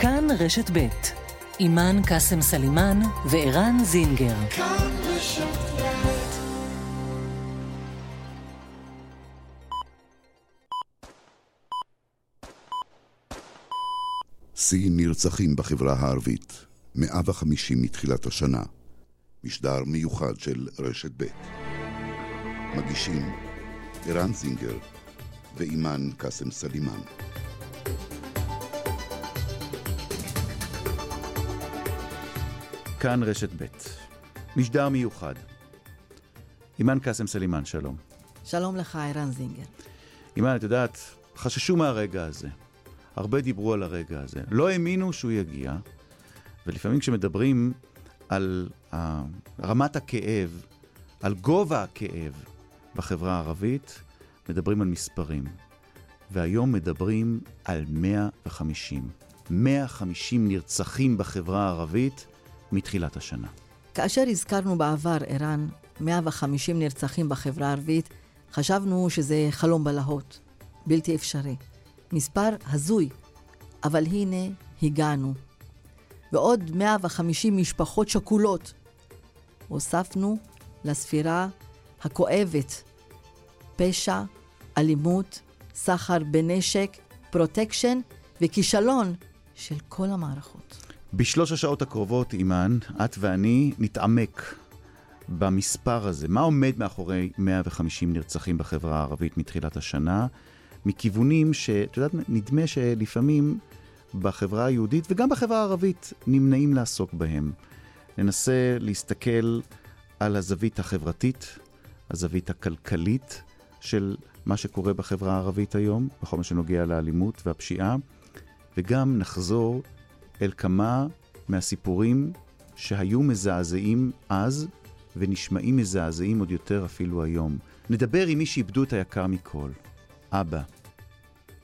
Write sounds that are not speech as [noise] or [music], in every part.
כאן רשת ב' אימאן קאסם סלימאן וערן זינגר. שיא נרצחים בחברה הערבית, 150 מתחילת השנה. משדר מיוחד של רשת ב'. מגישים ערן זינגר ואימאן קאסם סלימאן. כאן רשת ב', משדר מיוחד. אימאן קאסם סלימאן, שלום. שלום לך, ערן זינגר. אימאן, את יודעת, חששו מהרגע הזה. הרבה דיברו על הרגע הזה. לא האמינו שהוא יגיע, ולפעמים כשמדברים על רמת הכאב, על גובה הכאב בחברה הערבית, מדברים על מספרים. והיום מדברים על 150. 150 נרצחים בחברה הערבית מתחילת השנה. כאשר הזכרנו בעבר, ערן, 150 נרצחים בחברה הערבית, חשבנו שזה חלום בלהות, בלתי אפשרי. מספר הזוי, אבל הנה הגענו. ועוד 150 משפחות שכולות הוספנו לספירה הכואבת פשע, אלימות, סחר בנשק, פרוטקשן וכישלון של כל המערכות. בשלוש השעות הקרובות, אימאן, את ואני נתעמק במספר הזה. מה עומד מאחורי 150 נרצחים בחברה הערבית מתחילת השנה? מכיוונים שאת יודעת, נדמה שלפעמים בחברה היהודית וגם בחברה הערבית נמנעים לעסוק בהם. ננסה להסתכל על הזווית החברתית, הזווית הכלכלית של מה שקורה בחברה הערבית היום, בכל מה שנוגע לאלימות והפשיעה, וגם נחזור אל כמה מהסיפורים שהיו מזעזעים אז ונשמעים מזעזעים עוד יותר אפילו היום. נדבר עם מי שאיבדו את היקר מכל. אבא,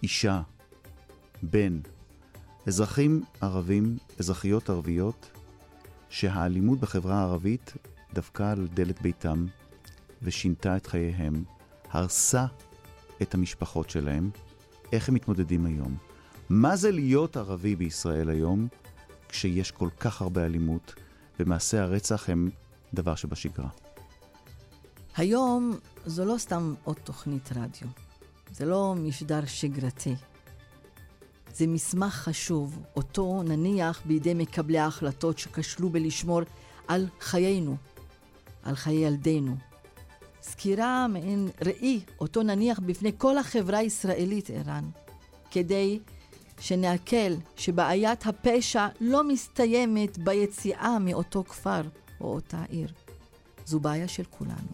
אישה, בן, אזרחים ערבים, אזרחיות ערביות, שהאלימות בחברה הערבית דפקה על דלת ביתם ושינתה את חייהם, הרסה את המשפחות שלהם, איך הם מתמודדים היום. מה זה להיות ערבי בישראל היום, כשיש כל כך הרבה אלימות, ומעשי הרצח הם דבר שבשגרה? היום זו לא סתם עוד תוכנית רדיו. זה לא משדר שגרתי. זה מסמך חשוב, אותו נניח בידי מקבלי ההחלטות שכשלו בלשמור על חיינו, על חיי ילדינו. סקירה מעין ראי, אותו נניח בפני כל החברה הישראלית, ערן, כדי שנעכל שבעיית הפשע לא מסתיימת ביציאה מאותו כפר או אותה עיר. זו בעיה של כולנו.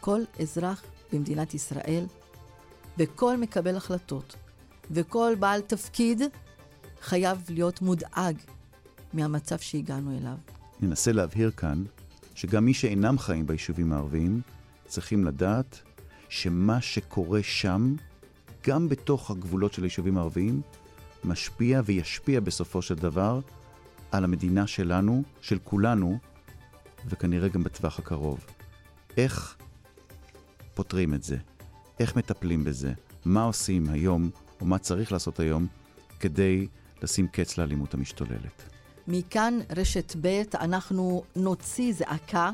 כל אזרח במדינת ישראל וכל מקבל החלטות וכל בעל תפקיד חייב להיות מודאג מהמצב שהגענו אליו. ננסה להבהיר כאן שגם מי שאינם חיים ביישובים הערביים צריכים לדעת שמה שקורה שם, גם בתוך הגבולות של היישובים הערביים, משפיע וישפיע בסופו של דבר על המדינה שלנו, של כולנו, וכנראה גם בטווח הקרוב. איך פותרים את זה? איך מטפלים בזה? מה עושים היום, או מה צריך לעשות היום, כדי לשים קץ לאלימות המשתוללת? מכאן, רשת ב', אנחנו נוציא זעקה,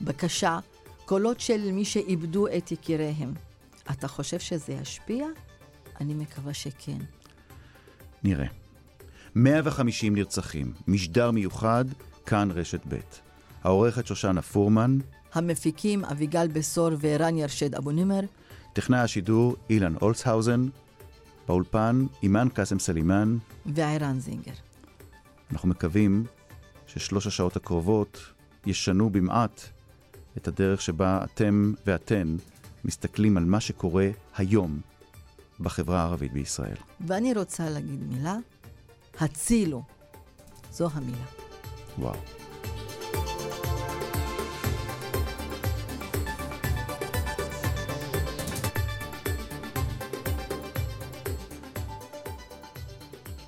בקשה, קולות של מי שאיבדו את יקיריהם. אתה חושב שזה ישפיע? אני מקווה שכן. נראה. 150 נרצחים, משדר מיוחד, כאן רשת ב'. העורכת שושנה פורמן. המפיקים אביגל בשור וערן ירשד אבו נימר. טכנאי השידור אילן אולצהאוזן. באולפן אימאן קאסם סלימאן. וערן זינגר. אנחנו מקווים ששלוש השעות הקרובות ישנו במעט את הדרך שבה אתם ואתן מסתכלים על מה שקורה היום בחברה הערבית בישראל. ואני רוצה להגיד מילה, הצילו. זו המילה. וואו.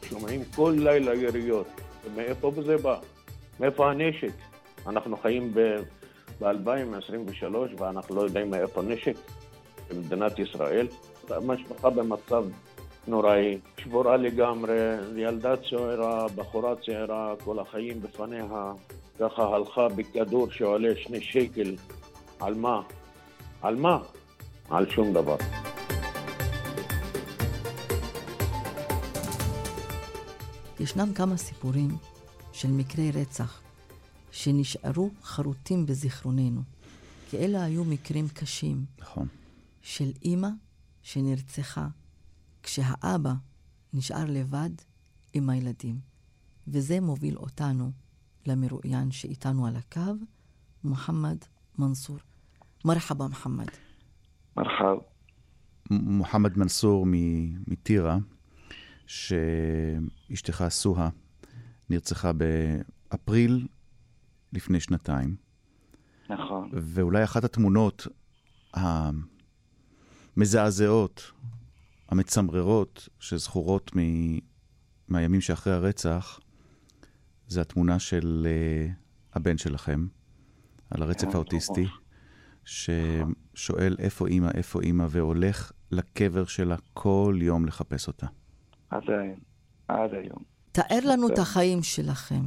שומעים כל לילה יריות. מאיפה זה בא? מאיפה הנשק? אנחנו חיים ב-2023 ואנחנו לא יודעים מאיפה נשק במדינת ישראל. המשפחה במצב נוראי, שבורה לגמרי, ילדה צעירה, בחורה צעירה, כל החיים בפניה, ככה הלכה בכדור שעולה שני שקל. על מה? על מה? על שום דבר. ישנם כמה סיפורים של מקרי רצח שנשארו חרוטים בזיכרוננו, כי אלה היו מקרים קשים. נכון. של אימא שנרצחה כשהאבא נשאר לבד עם הילדים. וזה מוביל אותנו למרואיין שאיתנו על הקו, מוחמד מנסור. מרחבה, מוחמד. מרחב. מוחמד מנסור מטירה, שאשתך סוהה נרצחה באפריל לפני שנתיים. נכון. ואולי אחת התמונות המזעזעות, המצמררות, שזכורות מ... מהימים שאחרי הרצח, זה התמונה של uh, הבן שלכם, על הרצף האוטיסטי, ששואל איפה אימא, איפה אימא, והולך לקבר שלה כל יום לחפש אותה. עדיין, עד היום. תאר לנו את החיים שלכם.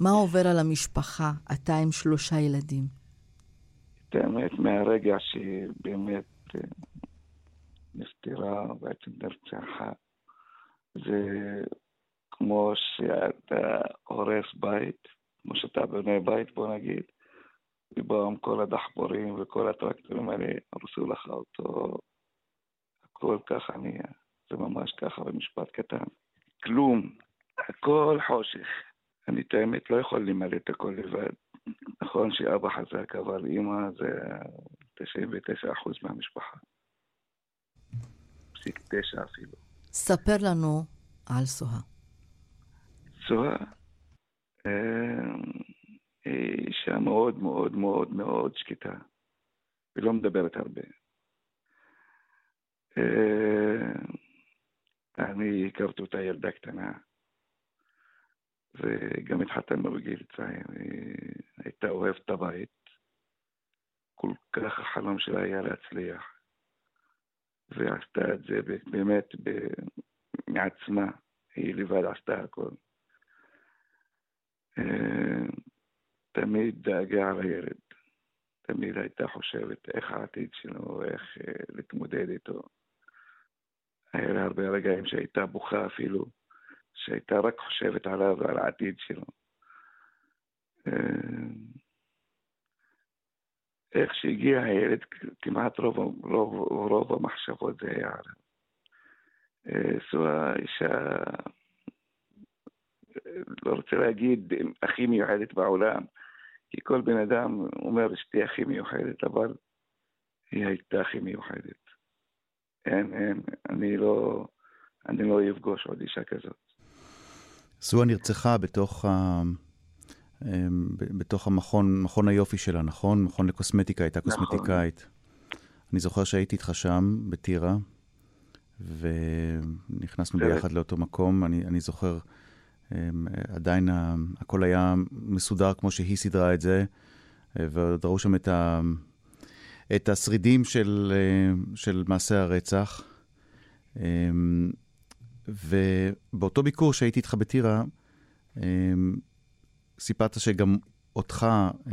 מה עובר על המשפחה, אתה עם שלושה ילדים? את האמת, מהרגע שבאמת נפטרה, בעצם נרצחה, זה כמו שאתה הורס בית, כמו שאתה בונה בית, בוא נגיד, ובאו עם כל הדחפורים וכל הטרקטורים האלה, הרסו לך אותו, הכל ככה נהיה. זה ממש ככה במשפט קטן. כלום, הכל חושך. אני את האמת לא יכול למלא את הכל לבד. נכון שאבא חזק, אבל אימא זה 99% מהמשפחה. פסיק תשע אפילו. ספר לנו על סוהה. סוהה אה, היא אישה מאוד מאוד מאוד מאוד שקטה, ולא מדברת הרבה. אה, אני הכרתי אותה ילדה קטנה, וגם התחתנו בגיל צעיר. היא הייתה אוהבת את הבית. כל כך החלום שלה היה להצליח. ועשתה את זה באמת מעצמה. היא לבד עשתה הכל. אה, תמיד דאגה על הילד. תמיד הייתה חושבת איך העתיד שלו, איך אה, להתמודד איתו. היה לה הרבה רגעים שהייתה בוכה אפילו, שהייתה רק חושבת עליו ועל העתיד שלו. אה, איך שהגיע הילד, כמעט רוב, רוב, רוב המחשבות זה היה עליו. אה, סואה אישה, לא רוצה להגיד הכי מיוחדת בעולם, כי כל בן אדם אומר אשתי הכי מיוחדת, אבל היא הייתה הכי מיוחדת. אין, אין, אני לא, אני לא אפגוש עוד אישה כזאת. סואה נרצחה בתוך, ה... אמ, בתוך המכון, מכון היופי שלה, נכון? מכון לקוסמטיקה, הייתה נכון. קוסמטיקאית. אני זוכר שהייתי איתך שם, בטירה, ונכנסנו ביחד לאותו מקום. אני, אני זוכר, אמ, עדיין הכל היה מסודר כמו שהיא סידרה את זה, ועוד ראו שם את, ה, את השרידים של, אה, של מעשה הרצח. ובאותו ביקור שהייתי איתך בטירה, אמ, סיפרת שגם אותך אה,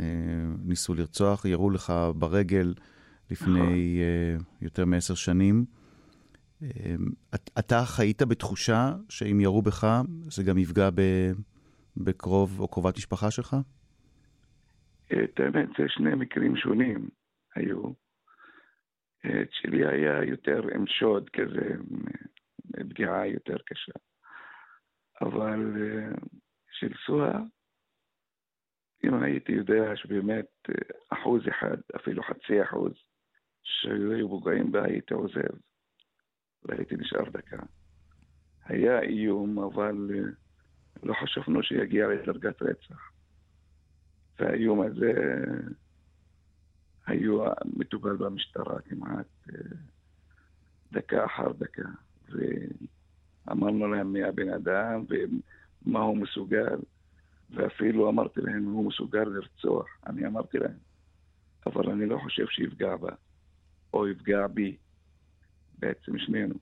ניסו לרצוח, ירו לך ברגל לפני אה, יותר מעשר שנים. אמ, אתה חיית בתחושה שאם ירו בך, זה גם יפגע בקרוב או קרובת משפחה שלך? את האמת, זה שני מקרים שונים היו. את שלי היה יותר עם שוד כזה, פגיעה יותר קשה. אבל אה, של סוהא, אם הייתי יודע שבאמת אה, אחוז אחד, אפילו חצי אחוז, שהיו פוגעים בה, הייתי עוזב והייתי נשאר דקה. היה איום, אבל אה, לא חשבנו שיגיע לדרגת רצח. והאיום הזה היו מטופל במשטרה כמעט דקה אחר דקה. ואמרנו להם מי הבן אדם ומה הוא מסוגל, ואפילו אמרתי להם הוא מסוגל לרצוח, אני אמרתי להם, אבל אני לא חושב שיפגע בה, או יפגע בי, בעצם שנינו.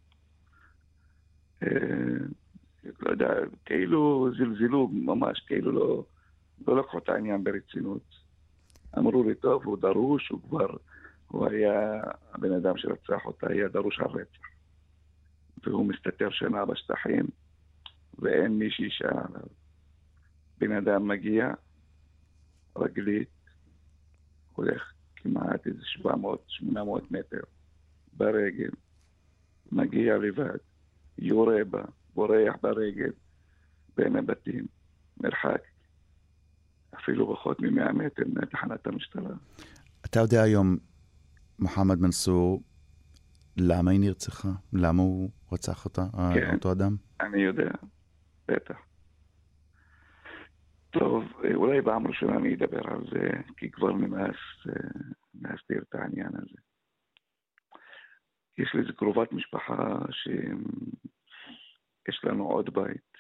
לא יודע, כאילו זלזלו ממש, כאילו לא, לא לקחו את העניין ברצינות. אמרו לי, טוב, הוא דרוש, הוא כבר, הוא היה, הבן אדם שרצח אותה היה דרוש על רצח. והוא מסתתר שנה בשטחים, ואין מי שישאל עליו. בן אדם מגיע, רגלית, הולך כמעט איזה 700-800 מטר ברגל, מגיע לבד, יורה בה, בורח ברגל בין הבתים, מרחק אפילו פחות מ-100 מטר מתחנת המשטרה. אתה יודע היום, מוחמד מנסור, למה היא נרצחה? למה הוא רצח אותה, כן, אותו אדם? אני יודע, בטח. טוב, אולי פעם ראשונה אני אדבר על זה, כי כבר נמאס להסתיר את העניין הזה. יש לי איזה קרובת משפחה שיש לנו עוד בית.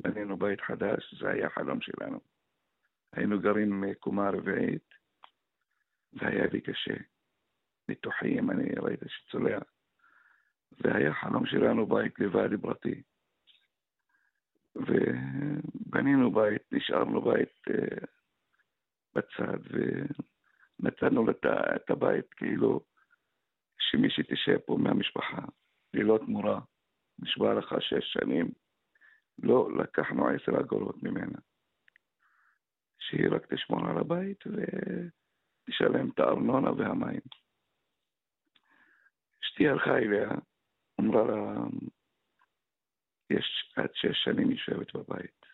בנינו בית חדש, זה היה חלום שלנו. היינו גרים קומה רביעית, והיה לי קשה. ניתוחים, אני ראיתי שצולע. והיה חלום שלנו בית לבד פרטי. ובנינו בית, נשארנו בית uh, בצד, ונתנו את הבית כאילו שמי שתשב פה מהמשפחה, ללא תמורה, נשבע לך שש שנים, לא לקחנו עשר אגורות ממנה. שהיא רק תשמור על הבית ותשלם את הארנונה והמים. אשתי הלכה אליה, אמרה לה, יש עד שש שנים יושבת בבית.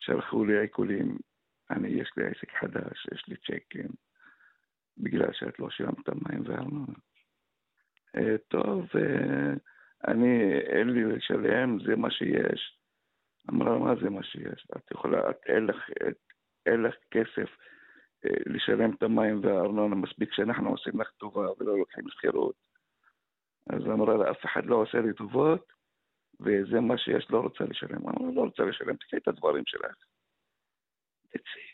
שלחו לי עיקולים, אני, יש לי עסק חדש, יש לי צ'קים, בגלל שאת לא שילמת את המים והארנונה. אה, טוב, אה, אני, אין לי לשלם, זה מה שיש. אמרה, מה זה מה שיש? את יכולה, את, אין לך, את, אין לך כסף אה, לשלם את המים והארנונה מספיק שאנחנו עושים לך טובה ולא לוקחים שכירות. אז אמרה לה, אף אחד לא עושה לי טובות, וזה מה שיש, לא רוצה לשלם. אמרה, לא רוצה לשלם, תקחי את הדברים שלך. תצאי.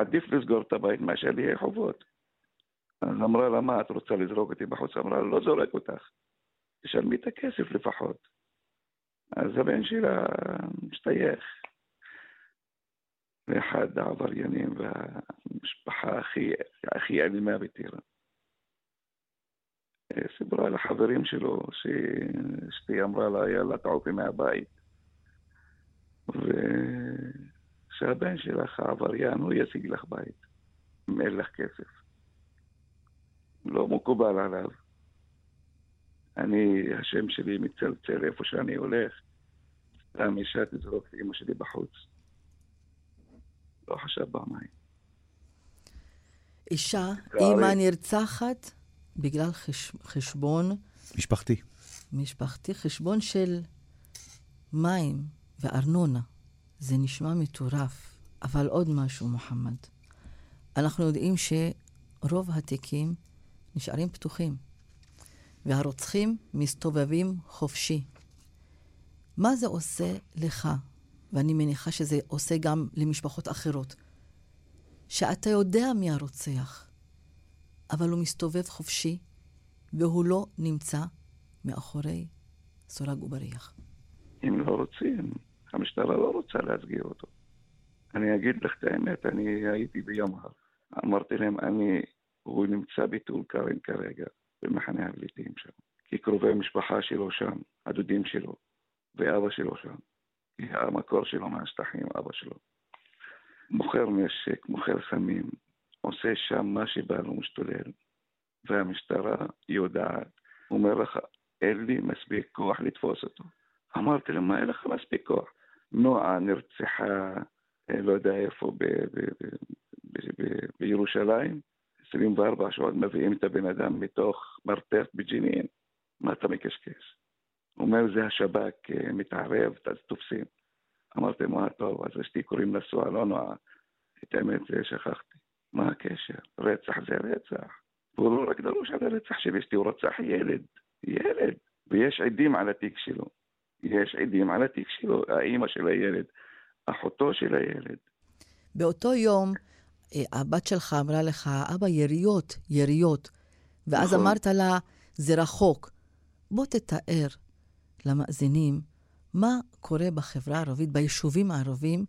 עדיף לסגור את הבית מאשר לי חובות. אז אמרה לה, מה, את רוצה לזרוק אותי בחוץ? אמרה לה, לא זורק אותך. תשלמי את הכסף לפחות. אז הבן שלה משתייך. לאחד העבריינים והמשפחה הכי, הכי אלימה בטירה. סיפרה לחברים שלו שאשתי אמרה לה, יאללה, תעופי מהבית. ושהבן שלך העבריין, הוא ישיג לך בית, אם אין לך כסף. לא מקובל עליו. אני, השם שלי מצלצל איפה שאני הולך, סתם אישה תזרוק את אמא שלי בחוץ. לא חשב פעמיים. אישה, אימא נרצחת בגלל חש... חשבון... משפחתי. משפחתי, חשבון של מים וארנונה. זה נשמע מטורף. אבל עוד משהו, מוחמד. אנחנו יודעים שרוב התיקים נשארים פתוחים, והרוצחים מסתובבים חופשי. מה זה עושה לך ואני מניחה שזה עושה גם למשפחות אחרות, שאתה יודע מי הרוצח, אבל הוא מסתובב חופשי, והוא לא נמצא מאחורי סורג ובריח. אם לא רוצים, המשטרה לא רוצה להסגיר אותו. אני אגיד לך את האמת, אני הייתי בימהר. אמרתי להם, אני, הוא נמצא בטול כרם כרגע, במחנה הפליטים שם. כי קרובי משפחה שלו שם, הדודים שלו, ואבא שלו שם. המקור שלו מהשטחים, אבא שלו. מוכר נשק, מוכר סמים, עושה שם מה שבא לו משתולל, והמשטרה יודעת. הוא אומר לך, אין לי מספיק כוח לתפוס אותו. אמרתי לו, מה אין לך מספיק כוח? נועה נרצחה, אה, לא יודע איפה, בירושלים, 24 שעות מביאים את הבן אדם מתוך מרתף בג'נין, מה אתה מקשקש? הוא אומר, זה השב"כ אה, מתערב, אז תופסים. אמרתי, מה טוב, אז אשתי קוראים נשואה, לא נועה. את האמת, זה שכחתי. מה הקשר? רצח זה רצח. והוא לא רק דרוש על הרצח של אשתי, הוא רצח ילד. ילד. ויש עדים על התיק שלו. יש עדים על התיק שלו, האימא של הילד, אחותו של הילד. באותו יום, אה, הבת שלך אמרה לך, אבא, יריות, יריות. ואז נכון. אמרת לה, זה רחוק. בוא תתאר למאזינים מה קורה בחברה הערבית, ביישובים הערבים,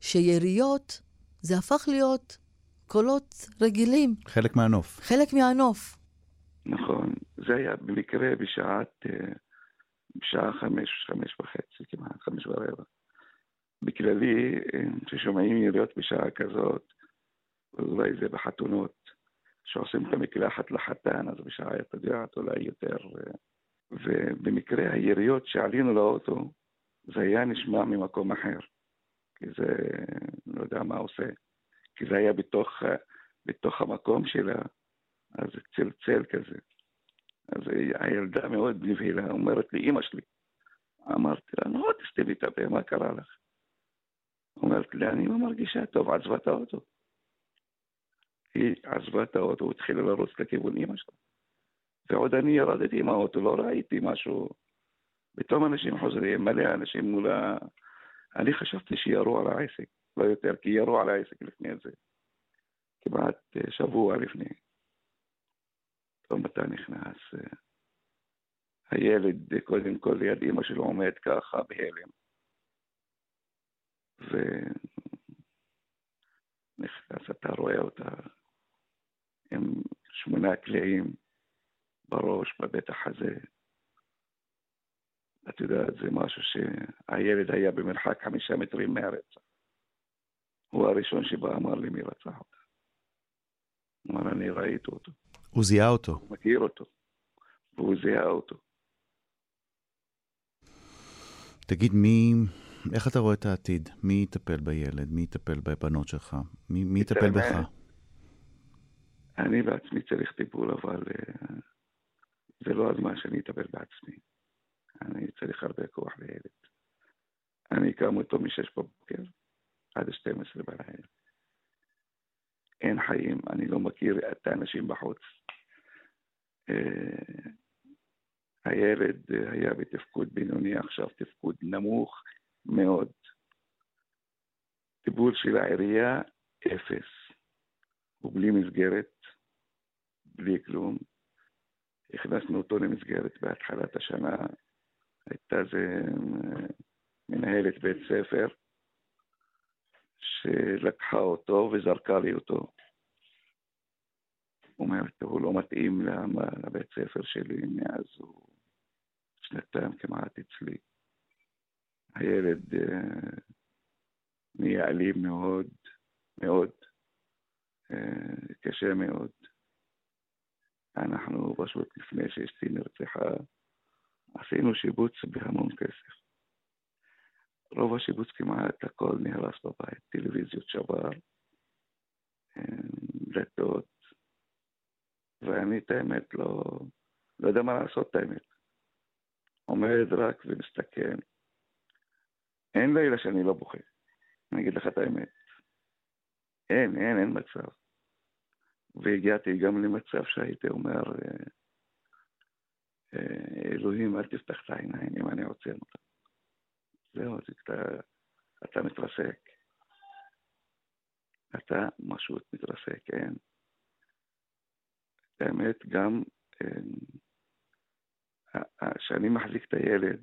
שיריות זה הפך להיות קולות רגילים. חלק מהנוף. חלק מהנוף. נכון. זה היה במקרה בשעת, אה, בשעה חמש, חמש וחצי כמעט, חמש ורבע. בכללי, אה, כששומעים יריות בשעה כזאת, אולי זה בחתונות, שעושים את המקלחת לחתן, אז בשעה, אתה יודע, אולי יותר... אה, ובמקרה היריות שעלינו לאוטו, זה היה נשמע ממקום אחר. כי זה, לא יודע מה עושה. כי זה היה בתוך, בתוך המקום שלה, אז צלצל כזה. אז הילדה מאוד נבהלה, אומרת לי, אמא שלי. אמרתי לה, נו, תסתירי את הפה, מה קרה לך? אומרת לי, אני לא מרגישה טוב, עזבה את האוטו. היא עזבה את האוטו, התחילה לרוץ לכיוון אמא שלה. ועוד אני ירדתי עם האוטו, לא ראיתי משהו. פתאום אנשים חוזרים, מלא אנשים מול ה... אני חשבתי שירו על העסק, לא יותר, כי ירו על העסק לפני זה. כמעט אה, שבוע לפני. פתאום אתה נכנס, אה, הילד אה, קודם כל ליד אמא שלו עומד ככה בהלם. ונכנס, אתה רואה אותה עם שמונה קליעים בראש, בבית החזה. את יודעת, זה משהו שהילד היה במרחק חמישה מטרים מהרצח. הוא הראשון שבא אמר לי מי רצח אותה. אמר, אני ראיתי אותו. הוא זיהה אותו. הוא מכיר אותו, והוא זיהה אותו. תגיד, מי... איך אתה רואה את העתיד? מי יטפל בילד? מי יטפל בבנות שלך? מי, מי יטפל בך? אני בעצמי צריך טיפול, אבל uh, זה לא הזמן שאני אטפל בעצמי. אני צריך הרבה כוח לילד. אני קם אותו מ-6 בבוקר עד 12 בלילה. אין חיים, אני לא מכיר את האנשים בחוץ. אה, הילד היה בתפקוד בינוני, עכשיו תפקוד נמוך מאוד. טיפול של העירייה, אפס. הוא בלי מסגרת, בלי כלום. הכנסנו אותו למסגרת בהתחלת השנה. הייתה זה אה, מנהלת בית ספר, שלקחה אותו וזרקה לי אותו. אומרת, הוא לא מתאים לבית ספר שלי, מאז הוא שנתיים כמעט אצלי. הילד אה, נהיה אלים מאוד, מאוד, אה, קשה מאוד. אנחנו פשוט לפני שאשתי נרצחה, עשינו שיבוץ בהמון כסף. רוב השיבוץ כמעט הכל נהרס בבית, טלוויזיות שבר, דלתות, ואני את האמת לא, לא יודע מה לעשות את האמת. עומד רק ומסתכל. אין לילה שאני לא בוכה, אני אגיד לך את האמת. אין, אין, אין מצב. והגעתי גם למצב שהייתי אומר, אה, אה, אלוהים, אל תפתח את העיניים אם אני עוצר אותם. זהו, אתה, אתה מתרסק. אתה פשוט מתרסק, כן. האמת, גם כשאני מחזיק את הילד,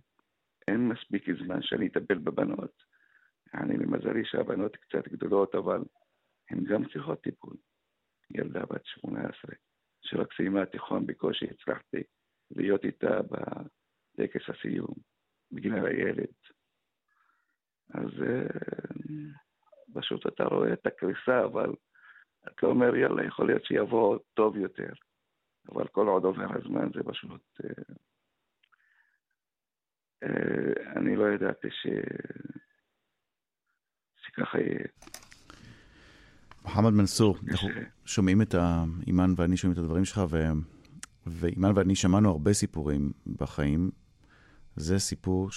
אין מספיק זמן שאני אטפל בבנות. אני למזלי שהבנות קצת גדולות, אבל הן גם צריכות טיפול. ילדה בת 18, שרק סיימה תיכון בקושי הצלחתי להיות איתה בטקס הסיום, בגלל הילד. אז אה, פשוט אתה רואה את הקריסה, אבל אתה אומר, יאללה, יכול להיות שיבוא טוב יותר. אבל כל עוד עובר הזמן זה פשוט... אה, אה, אני לא ידעתי ש... שככה יהיה. מוחמד מנסור, אנחנו שומעים את ה... אימאן ואני שומעים את הדברים שלך, ו... ואימאן ואני שמענו הרבה סיפורים בחיים. זה סיפור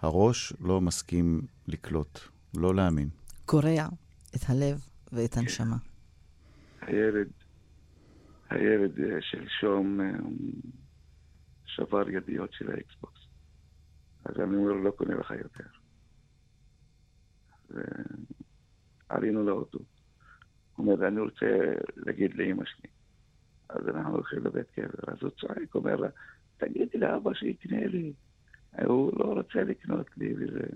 שהראש לא מסכים לקלוט, לא להאמין. קורע את הלב ואת הנשמה. הילד, הילד אה, שלשום אה, שבר ידיות של האקסבוקס. אז אני אומר, לא קונה לך יותר. ועלינו לאוטו. הוא אומר, אני רוצה להגיד לאימא שלי. אז אנחנו הולכים לבית קבר. אז הוא צועק, אומר לה, תגידי לאבא שיקנה לי. הוא לא רוצה לקנות לי וזה.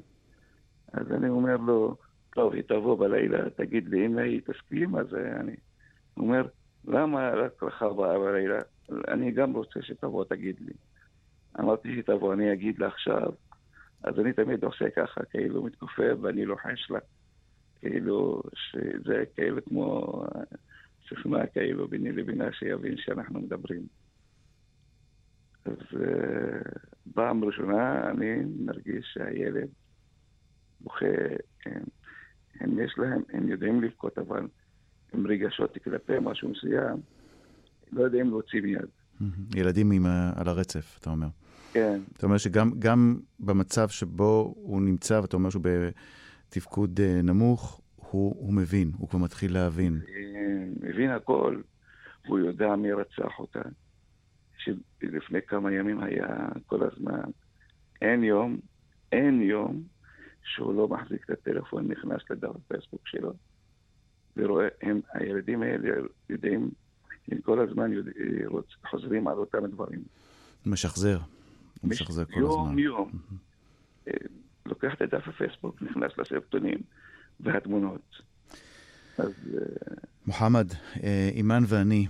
אז אני אומר לו, טוב, היא תבוא בלילה, תגיד לי אם היא תסכים, אז אני... אומר, למה רק לך בלילה? אני גם רוצה שתבוא, תגיד לי. אמרתי שהיא תבוא, אני אגיד לה עכשיו. אז אני תמיד עושה ככה, כאילו מתכופף ואני לוחש לה. כאילו, שזה כאילו כמו סיסמה כאילו ביני לבינה שיבין שאנחנו מדברים. אז uh, פעם ראשונה אני מרגיש שהילד בוכה, הם, הם יש להם, הם יודעים לבכות, אבל עם רגשות כלפי משהו מסוים, לא יודעים להוציא מיד. ילדים עם, על הרצף, אתה אומר. כן. אתה אומר שגם במצב שבו הוא נמצא, ואתה אומר שהוא בתפקוד אה, נמוך, הוא, הוא מבין, הוא כבר מתחיל להבין. מבין הכל, הוא יודע מי רצח אותה. שלפני כמה ימים היה כל הזמן, אין יום, אין יום שהוא לא מחזיק את הטלפון, נכנס לדף הפייסבוק שלו, ורואה, הם, הילדים האלה יודעים, הם כל הזמן יודע, חוזרים על אותם דברים. משחזר, הוא משחזר כל יום, הזמן. יום, יום. אה, לוקח את הדף הפייסבוק, נכנס לסרטונים והתמונות. אז... אה, מוחמד, אה, אימאן ואני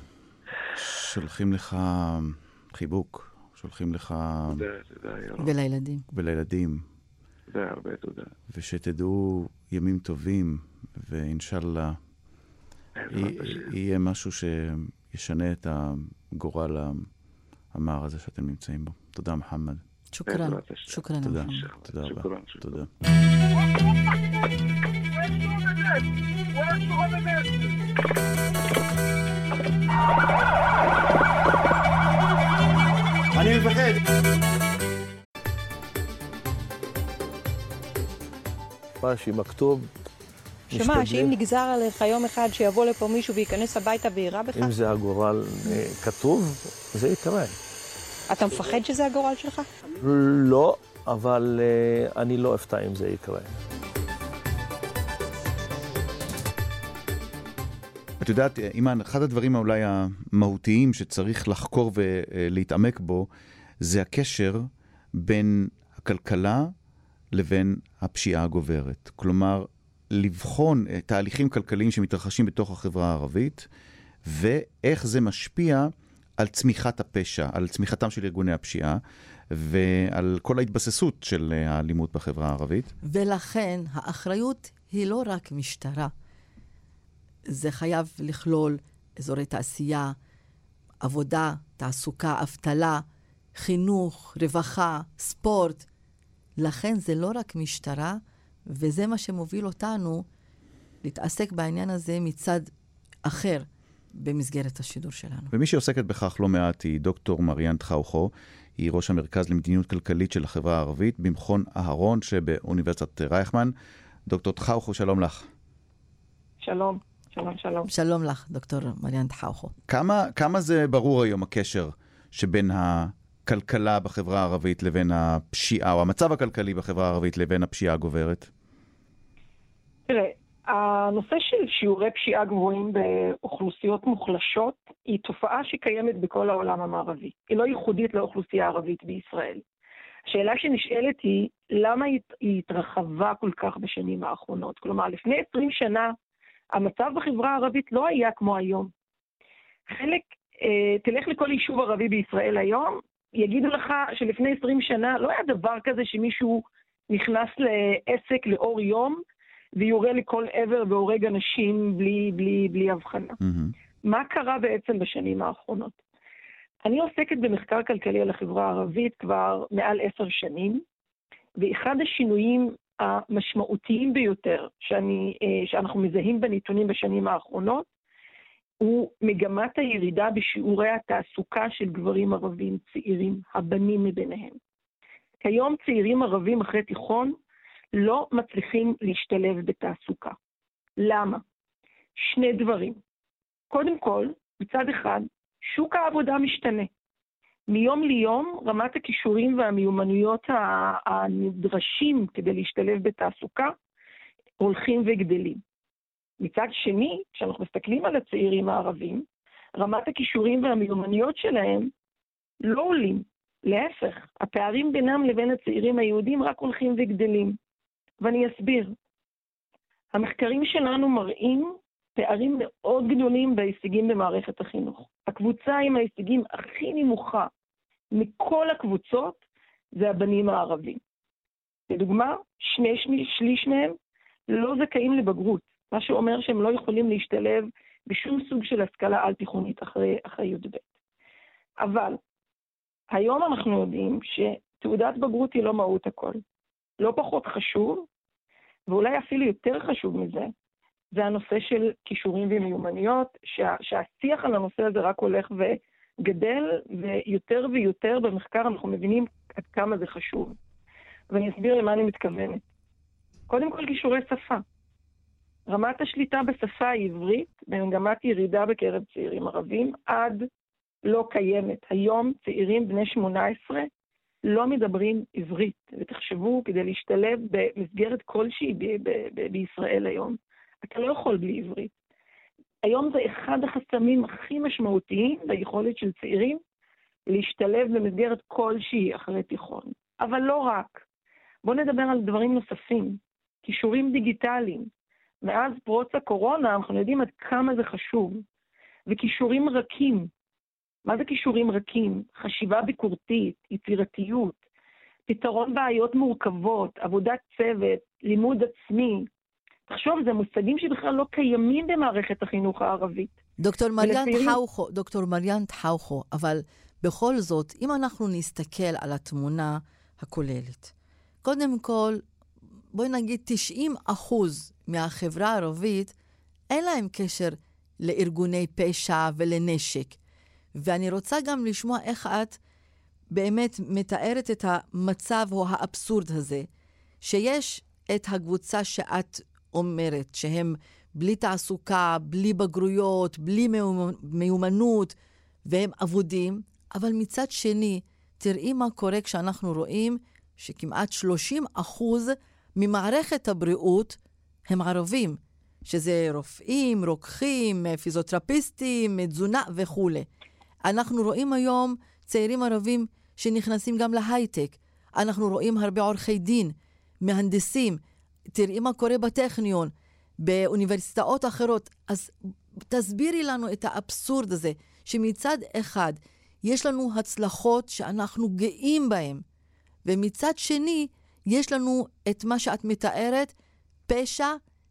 שולחים לך חיבוק, שולחים לך... תודה, תודה, ירון. ולילדים. ולילדים. תודה, הרבה תודה. ושתדעו ימים טובים, ואינשאללה יהיה משהו שישנה את הגורל המר הזה שאתם נמצאים בו. תודה, מוחמד. שוכרן, שוכרן. תודה, תודה רבה. תודה. אני מפחד. משהו עם הכתוב. שמה, שאם נגזר עליך יום אחד שיבוא לפה מישהו וייכנס הביתה ויירה בך? אם זה הגורל אה, כתוב, זה יקרה. אתה מפחד שזה הגורל שלך? לא, אבל uh, אני לא אפתע אם זה יקרה. את יודעת, אימאן, אחד הדברים אולי המהותיים שצריך לחקור ולהתעמק בו, זה הקשר בין הכלכלה לבין הפשיעה הגוברת. כלומר, לבחון תהליכים כלכליים שמתרחשים בתוך החברה הערבית, ואיך זה משפיע על צמיחת הפשע, על צמיחתם של ארגוני הפשיעה, ועל כל ההתבססות של האלימות בחברה הערבית. ולכן האחריות היא לא רק משטרה. זה חייב לכלול אזורי תעשייה, עבודה, תעסוקה, אבטלה, חינוך, רווחה, ספורט. לכן זה לא רק משטרה, וזה מה שמוביל אותנו להתעסק בעניין הזה מצד אחר במסגרת השידור שלנו. ומי שעוסקת בכך לא מעט היא דוקטור מריאן טחאוכו, היא ראש המרכז למדיניות כלכלית של החברה הערבית במכון אהרון שבאוניברסיטת רייכמן. דוקטור טחאוכו, שלום לך. שלום. שלום, שלום. שלום לך, דוקטור מריאן טחאוכו. כמה, כמה זה ברור היום הקשר שבין הכלכלה בחברה הערבית לבין הפשיעה, או המצב הכלכלי בחברה הערבית לבין הפשיעה הגוברת? תראה, הנושא של שיעורי פשיעה גבוהים באוכלוסיות מוחלשות היא תופעה שקיימת בכל העולם המערבי. היא לא ייחודית לאוכלוסייה הערבית בישראל. השאלה שנשאלת היא, למה היא התרחבה כל כך בשנים האחרונות? כלומר, לפני 20 שנה המצב בחברה הערבית לא היה כמו היום. חלק, אה, תלך לכל יישוב ערבי בישראל היום, יגידו לך שלפני 20 שנה לא היה דבר כזה שמישהו נכנס לעסק לאור יום ויורה לכל עבר והורג אנשים בלי, בלי, בלי הבחנה. Mm-hmm. מה קרה בעצם בשנים האחרונות? אני עוסקת במחקר כלכלי על החברה הערבית כבר מעל עשר שנים, ואחד השינויים המשמעותיים ביותר שאני, אה, שאנחנו מזהים בנתונים בשנים האחרונות, הוא מגמת הירידה בשיעורי התעסוקה של גברים ערבים צעירים, הבנים מביניהם. כיום צעירים ערבים אחרי תיכון לא מצליחים להשתלב בתעסוקה. למה? שני דברים. קודם כל, מצד אחד, שוק העבודה משתנה. מיום ליום רמת הכישורים והמיומנויות הנדרשים כדי להשתלב בתעסוקה הולכים וגדלים. מצד שני, כשאנחנו מסתכלים על הצעירים הערבים, רמת הכישורים והמיומנויות שלהם לא עולים. להפך, הפערים בינם לבין הצעירים היהודים רק הולכים וגדלים. ואני אסביר. המחקרים שלנו מראים פערים מאוד גדולים בהישגים במערכת החינוך. הקבוצה עם ההישגים הכי נמוכה מכל הקבוצות זה הבנים הערבים. לדוגמה, שני שליש מהם לא זכאים לבגרות, מה שאומר שהם לא יכולים להשתלב בשום סוג של השכלה על-תיכונית אחרי, אחרי י"ב. אבל היום אנחנו יודעים שתעודת בגרות היא לא מהות הכל. לא פחות חשוב, ואולי אפילו יותר חשוב מזה, זה הנושא של כישורים ומיומנויות, שה, שהשיח על הנושא הזה רק הולך וגדל, ויותר ויותר במחקר אנחנו מבינים עד כמה זה חשוב. ואני אסביר למה אני מתכוונת. קודם כל, כישורי שפה. רמת השליטה בשפה העברית במגמת ירידה בקרב צעירים ערבים עד לא קיימת. היום צעירים בני 18 לא מדברים עברית, ותחשבו, כדי להשתלב במסגרת כלשהי ב- ב- ב- בישראל היום, אתה לא יכול בלי עברית. היום זה אחד החסמים הכי משמעותיים ביכולת של צעירים להשתלב במסגרת כלשהי אחרי תיכון. אבל לא רק. בואו נדבר על דברים נוספים, כישורים דיגיטליים. מאז פרוץ הקורונה אנחנו יודעים עד כמה זה חשוב. וכישורים רכים. מה זה כישורים רכים? חשיבה ביקורתית, יצירתיות, פתרון בעיות מורכבות, עבודת צוות, לימוד עצמי. תחשוב, זה מושגים שבכלל לא קיימים במערכת החינוך הערבית. דוקטור מריאן טחאוכו, דוקטור מריאן טחאוכו, אבל בכל זאת, אם אנחנו נסתכל על התמונה הכוללת, קודם כל, בואי נגיד 90 אחוז מהחברה הערבית, אין להם קשר לארגוני פשע ולנשק. ואני רוצה גם לשמוע איך את באמת מתארת את המצב או האבסורד הזה, שיש את הקבוצה שאת אומרת, שהם בלי תעסוקה, בלי בגרויות, בלי מיומנות, והם אבודים, אבל מצד שני, תראי מה קורה כשאנחנו רואים שכמעט 30 אחוז ממערכת הבריאות הם ערבים, שזה רופאים, רוקחים, פיזיותרפיסטים, תזונה וכולי. אנחנו רואים היום צעירים ערבים שנכנסים גם להייטק. אנחנו רואים הרבה עורכי דין, מהנדסים. תראי מה קורה בטכניון, באוניברסיטאות אחרות. אז תסבירי לנו את האבסורד הזה, שמצד אחד יש לנו הצלחות שאנחנו גאים בהן, ומצד שני יש לנו את מה שאת מתארת, פשע,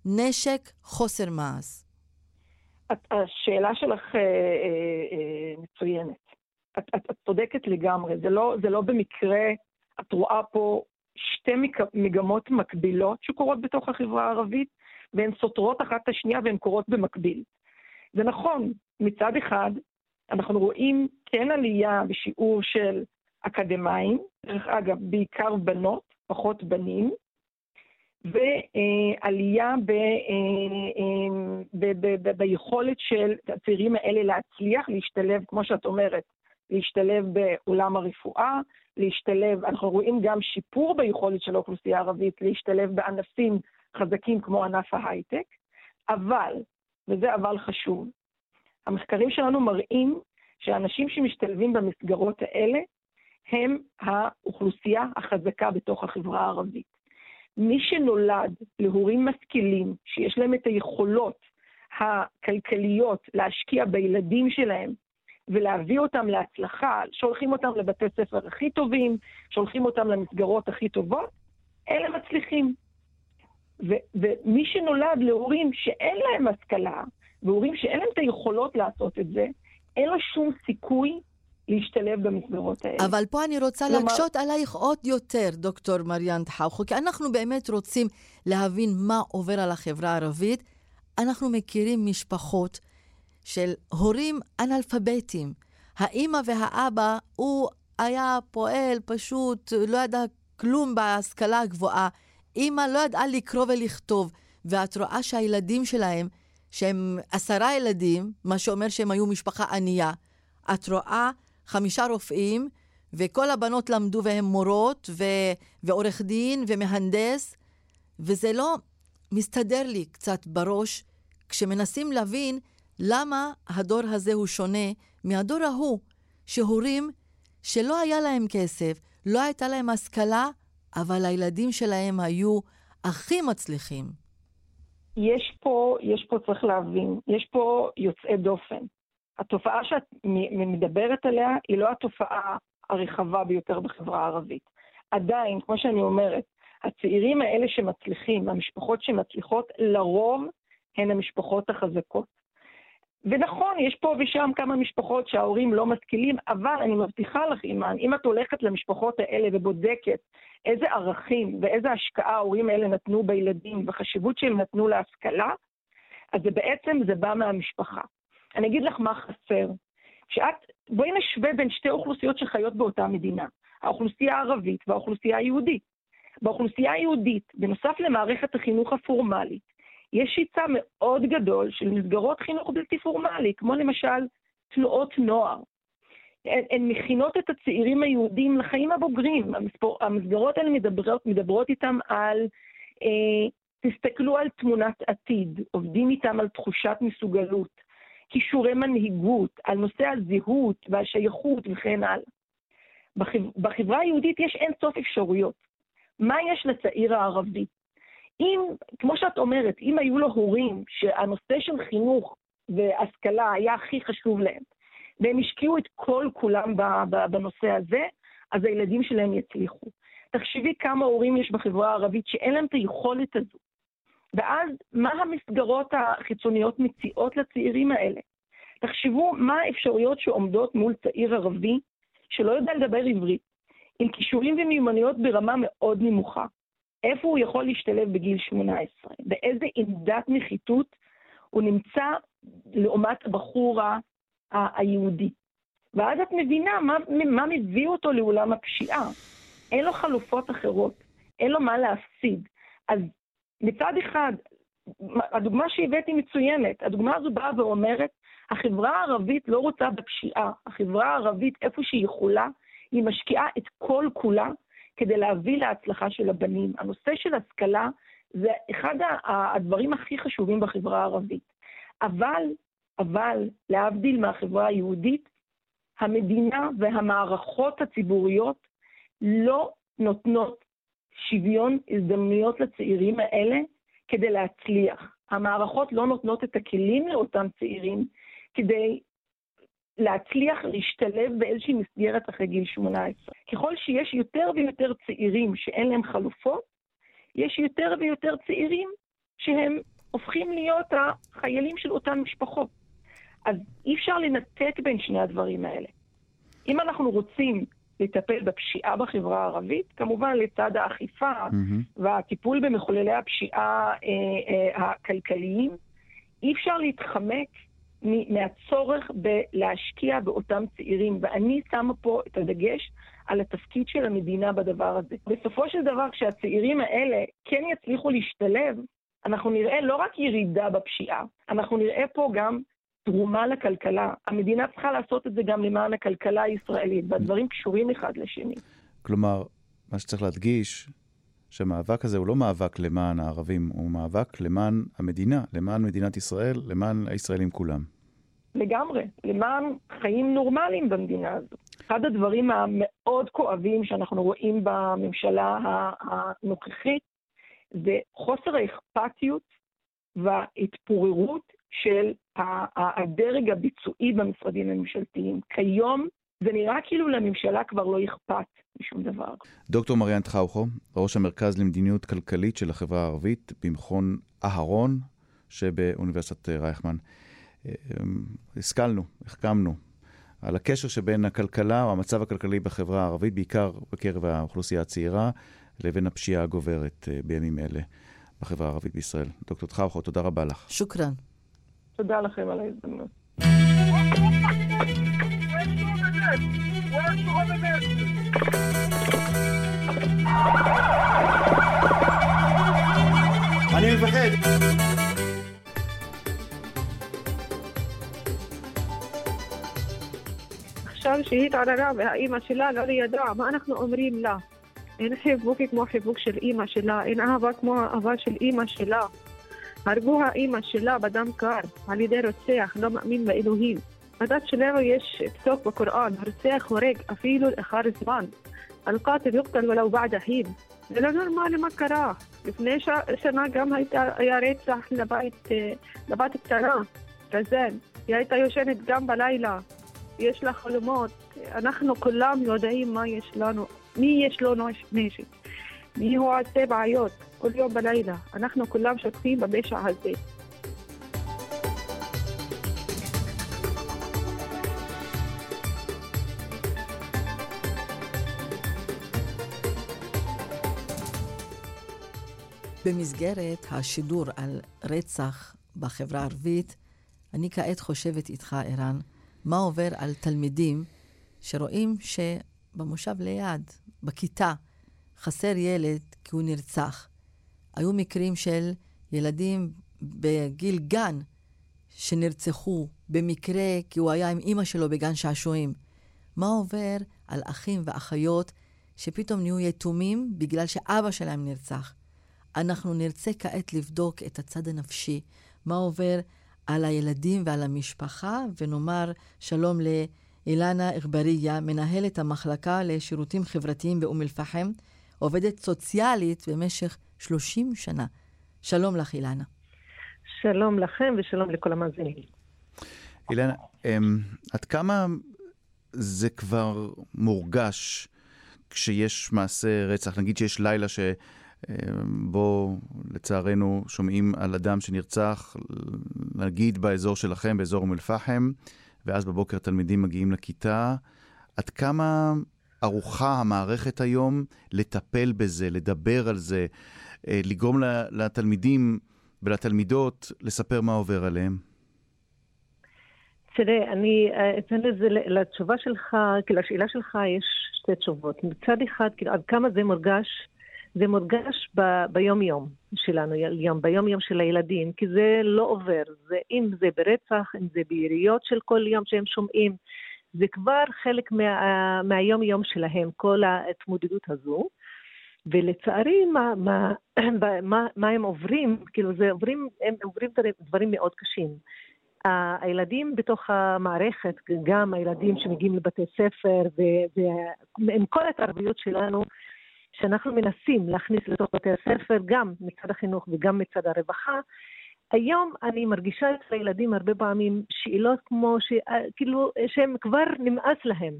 נשק, חוסר מעש. השאלה שלך אה, אה, אה, מצוינת. את, את, את צודקת לגמרי, זה לא, זה לא במקרה, את רואה פה שתי מגמות מקבילות שקורות בתוך החברה הערבית, והן סותרות אחת את השנייה והן קורות במקביל. זה נכון, מצד אחד, אנחנו רואים כן עלייה בשיעור של אקדמאים, דרך אגב, בעיקר בנות, פחות בנים, ועלייה ב, אה, ב, ב, ב, ביכולת של הצעירים האלה להצליח, להשתלב, כמו שאת אומרת, להשתלב בעולם הרפואה, להשתלב, אנחנו רואים גם שיפור ביכולת של האוכלוסייה הערבית להשתלב בענפים חזקים כמו ענף ההייטק, אבל, וזה אבל חשוב, המחקרים שלנו מראים שאנשים שמשתלבים במסגרות האלה הם האוכלוסייה החזקה בתוך החברה הערבית. מי שנולד להורים משכילים, שיש להם את היכולות הכלכליות להשקיע בילדים שלהם ולהביא אותם להצלחה, שולחים אותם לבתי ספר הכי טובים, שולחים אותם למסגרות הכי טובות, אלה מצליחים. ו- ומי שנולד להורים שאין להם השכלה, והורים שאין להם את היכולות לעשות את זה, אין לו שום סיכוי להשתלב במסגרות האלה. אבל פה אני רוצה לומר... להקשות עלייך עוד יותר, דוקטור מריאן חאוכו, כי אנחנו באמת רוצים להבין מה עובר על החברה הערבית. אנחנו מכירים משפחות של הורים אנאלפביתים. האימא והאבא, הוא היה פועל פשוט, לא ידע כלום בהשכלה הגבוהה. אימא לא ידעה לקרוא ולכתוב, ואת רואה שהילדים שלהם, שהם עשרה ילדים, מה שאומר שהם היו משפחה ענייה, את רואה חמישה רופאים, וכל הבנות למדו והן מורות, ו... ועורך דין ומהנדס, וזה לא מסתדר לי קצת בראש כשמנסים להבין למה הדור הזה הוא שונה מהדור ההוא, שהורים שלא היה להם כסף, לא הייתה להם השכלה, אבל הילדים שלהם היו הכי מצליחים. יש פה, יש פה, צריך להבין, יש פה יוצאי דופן. התופעה שאת מדברת עליה היא לא התופעה הרחבה ביותר בחברה הערבית. עדיין, כמו שאני אומרת, הצעירים האלה שמצליחים, המשפחות שמצליחות, לרוב הן המשפחות החזקות. ונכון, יש פה ושם כמה משפחות שההורים לא משכילים, אבל אני מבטיחה לך, אימאן, אם את הולכת למשפחות האלה ובודקת איזה ערכים ואיזה השקעה ההורים האלה נתנו בילדים וחשיבות שהם נתנו להשכלה, אז זה בעצם, זה בא מהמשפחה. אני אגיד לך מה חסר. שאת, בואי נשווה בין שתי אוכלוסיות שחיות באותה מדינה, האוכלוסייה הערבית והאוכלוסייה היהודית. באוכלוסייה היהודית, בנוסף למערכת החינוך הפורמלית, יש היצע מאוד גדול של מסגרות חינוך בלתי פורמלי, כמו למשל תנועות נוער. הן, הן מכינות את הצעירים היהודים לחיים הבוגרים. המספור, המסגרות האלה מדברות, מדברות איתם על, אה, תסתכלו על תמונת עתיד, עובדים איתם על תחושת מסוגלות, כישורי מנהיגות, על נושא הזהות והשייכות וכן הלאה. בחברה היהודית יש אין סוף אפשרויות. מה יש לצעיר הערבי? אם, כמו שאת אומרת, אם היו לו הורים שהנושא של חינוך והשכלה היה הכי חשוב להם, והם השקיעו את כל כולם בנושא הזה, אז הילדים שלהם יצליחו. תחשבי כמה הורים יש בחברה הערבית שאין להם את היכולת הזו. ואז מה המסגרות החיצוניות מציעות לצעירים האלה? תחשבו מה האפשרויות שעומדות מול צעיר ערבי שלא יודע לדבר עברית, עם כישורים ומיומנויות ברמה מאוד נמוכה. איפה הוא יכול להשתלב בגיל 18? באיזה עמדת נחיתות הוא נמצא לעומת הבחור היהודי? ואז את מבינה מה, מה מביא אותו לעולם הפשיעה. אין לו חלופות אחרות, אין לו מה להפסיד. אז מצד אחד, הדוגמה שהבאתי מצוינת. הדוגמה הזו באה ואומרת, החברה הערבית לא רוצה בפשיעה. החברה הערבית, איפה שהיא יכולה, היא משקיעה את כל כולה כדי להביא להצלחה של הבנים. הנושא של השכלה זה אחד הדברים הכי חשובים בחברה הערבית. אבל, אבל, להבדיל מהחברה היהודית, המדינה והמערכות הציבוריות לא נותנות שוויון הזדמנויות לצעירים האלה כדי להצליח. המערכות לא נותנות את הכלים לאותם צעירים כדי להצליח להשתלב באיזושהי מסגרת אחרי גיל 18. ככל שיש יותר ויותר צעירים שאין להם חלופות, יש יותר ויותר צעירים שהם הופכים להיות החיילים של אותן משפחות. אז אי אפשר לנתק בין שני הדברים האלה. אם אנחנו רוצים לטפל בפשיעה בחברה הערבית, כמובן לצד האכיפה mm-hmm. והטיפול במחוללי הפשיעה אה, אה, הכלכליים, אי אפשר להתחמק מהצורך בלהשקיע באותם צעירים, ואני שמה פה את הדגש על התפקיד של המדינה בדבר הזה. בסופו של דבר, כשהצעירים האלה כן יצליחו להשתלב, אנחנו נראה לא רק ירידה בפשיעה, אנחנו נראה פה גם תרומה לכלכלה. המדינה צריכה לעשות את זה גם למען הכלכלה הישראלית, והדברים קשורים אחד לשני. כלומר, מה שצריך להדגיש, שהמאבק הזה הוא לא מאבק למען הערבים, הוא מאבק למען המדינה, למען מדינת ישראל, למען הישראלים כולם. לגמרי, למען חיים נורמליים במדינה הזו. אחד הדברים המאוד כואבים שאנחנו רואים בממשלה הנוכחית זה חוסר האכפתיות וההתפוררות של הדרג הביצועי במשרדים הממשלתיים. כיום זה נראה כאילו לממשלה כבר לא אכפת משום דבר. דוקטור מריאן טחאוכו, ראש המרכז למדיניות כלכלית של החברה הערבית במכון אהרון שבאוניברסיטת רייכמן. אמ, השכלנו, החכמנו, על הקשר שבין הכלכלה או המצב הכלכלי בחברה הערבית, בעיקר בקרב האוכלוסייה הצעירה, לבין הפשיעה הגוברת אה, בימים אלה בחברה הערבית בישראל. דוקטור טחאוכו, תודה רבה לך. שוכרן. תודה לכם על ההזדמנות. אני מפחד. עכשיו שהיא התערערה והאימא שלה לא לידה, מה אנחנו אומרים לה? אין חיבוק כמו חיבוק של אימא שלה, אין אהבה כמו האהבה של אימא שלה. הרגו האימא שלה בדם קר על ידי רוצח, לא מאמין באלוהים. בדת שלנו יש פסוק בקוראן, הרוצח הורג אפילו לאחר זמן. القاتل يقتل ولو بعد حين. זה לא נורמלי מה קרה. לפני ש... שנה גם הייתה, היה רצח לבת, לבת קטנה, רזן. היא הייתה יושנת גם בלילה. יש לה חלומות. אנחנו כולם יודעים מה יש לנו, מי יש לו נשק. מי הוא עושה בעיות כל יום בלילה. אנחנו כולם שותפים בפשע הזה. במסגרת השידור על רצח בחברה הערבית, אני כעת חושבת איתך, ערן, מה עובר על תלמידים שרואים שבמושב ליד, בכיתה, חסר ילד כי הוא נרצח. היו מקרים של ילדים בגיל גן שנרצחו במקרה כי הוא היה עם אימא שלו בגן שעשועים. מה עובר על אחים ואחיות שפתאום נהיו יתומים בגלל שאבא שלהם נרצח? אנחנו נרצה כעת לבדוק את הצד הנפשי, מה עובר על הילדים ועל המשפחה, ונאמר שלום לאילנה אגבריה, מנהלת המחלקה לשירותים חברתיים באום אל-פחם, עובדת סוציאלית במשך 30 שנה. שלום לך, אילנה. שלום לכם ושלום לכל המאזינים. אילנה, אמ, עד כמה זה כבר מורגש כשיש מעשה רצח? נגיד שיש לילה ש... בו לצערנו שומעים על אדם שנרצח, נגיד באזור שלכם, באזור אום אל-פחם, ואז בבוקר תלמידים מגיעים לכיתה. עד כמה ערוכה המערכת היום לטפל בזה, לדבר על זה, לגרום לתלמידים ולתלמידות לספר מה עובר עליהם? תראה, אני אה, אתן לזה, לתשובה שלך, כאילו, לשאלה שלך יש שתי תשובות. מצד אחד, כאילו, עד כמה זה מורגש זה מורגש ב- ביום-יום שלנו, יום, ביום-יום של הילדים, כי זה לא עובר. זה, אם זה ברצח, אם זה ביריות של כל יום שהם שומעים, זה כבר חלק מה, מהיום-יום שלהם, כל ההתמודדות הזו. ולצערי, מה, מה, [clears throat] מה, מה הם עוברים, כאילו זה עוברים, הם עוברים דברים מאוד קשים. הילדים בתוך המערכת, גם הילדים שמגיעים לבתי ספר, ועם כל התרבויות שלנו, שאנחנו מנסים להכניס לתוך בתי הספר, גם מצד החינוך וגם מצד הרווחה, היום אני מרגישה אצל הילדים הרבה פעמים שאלות כמו, ש... כאילו, שהם כבר נמאס להם.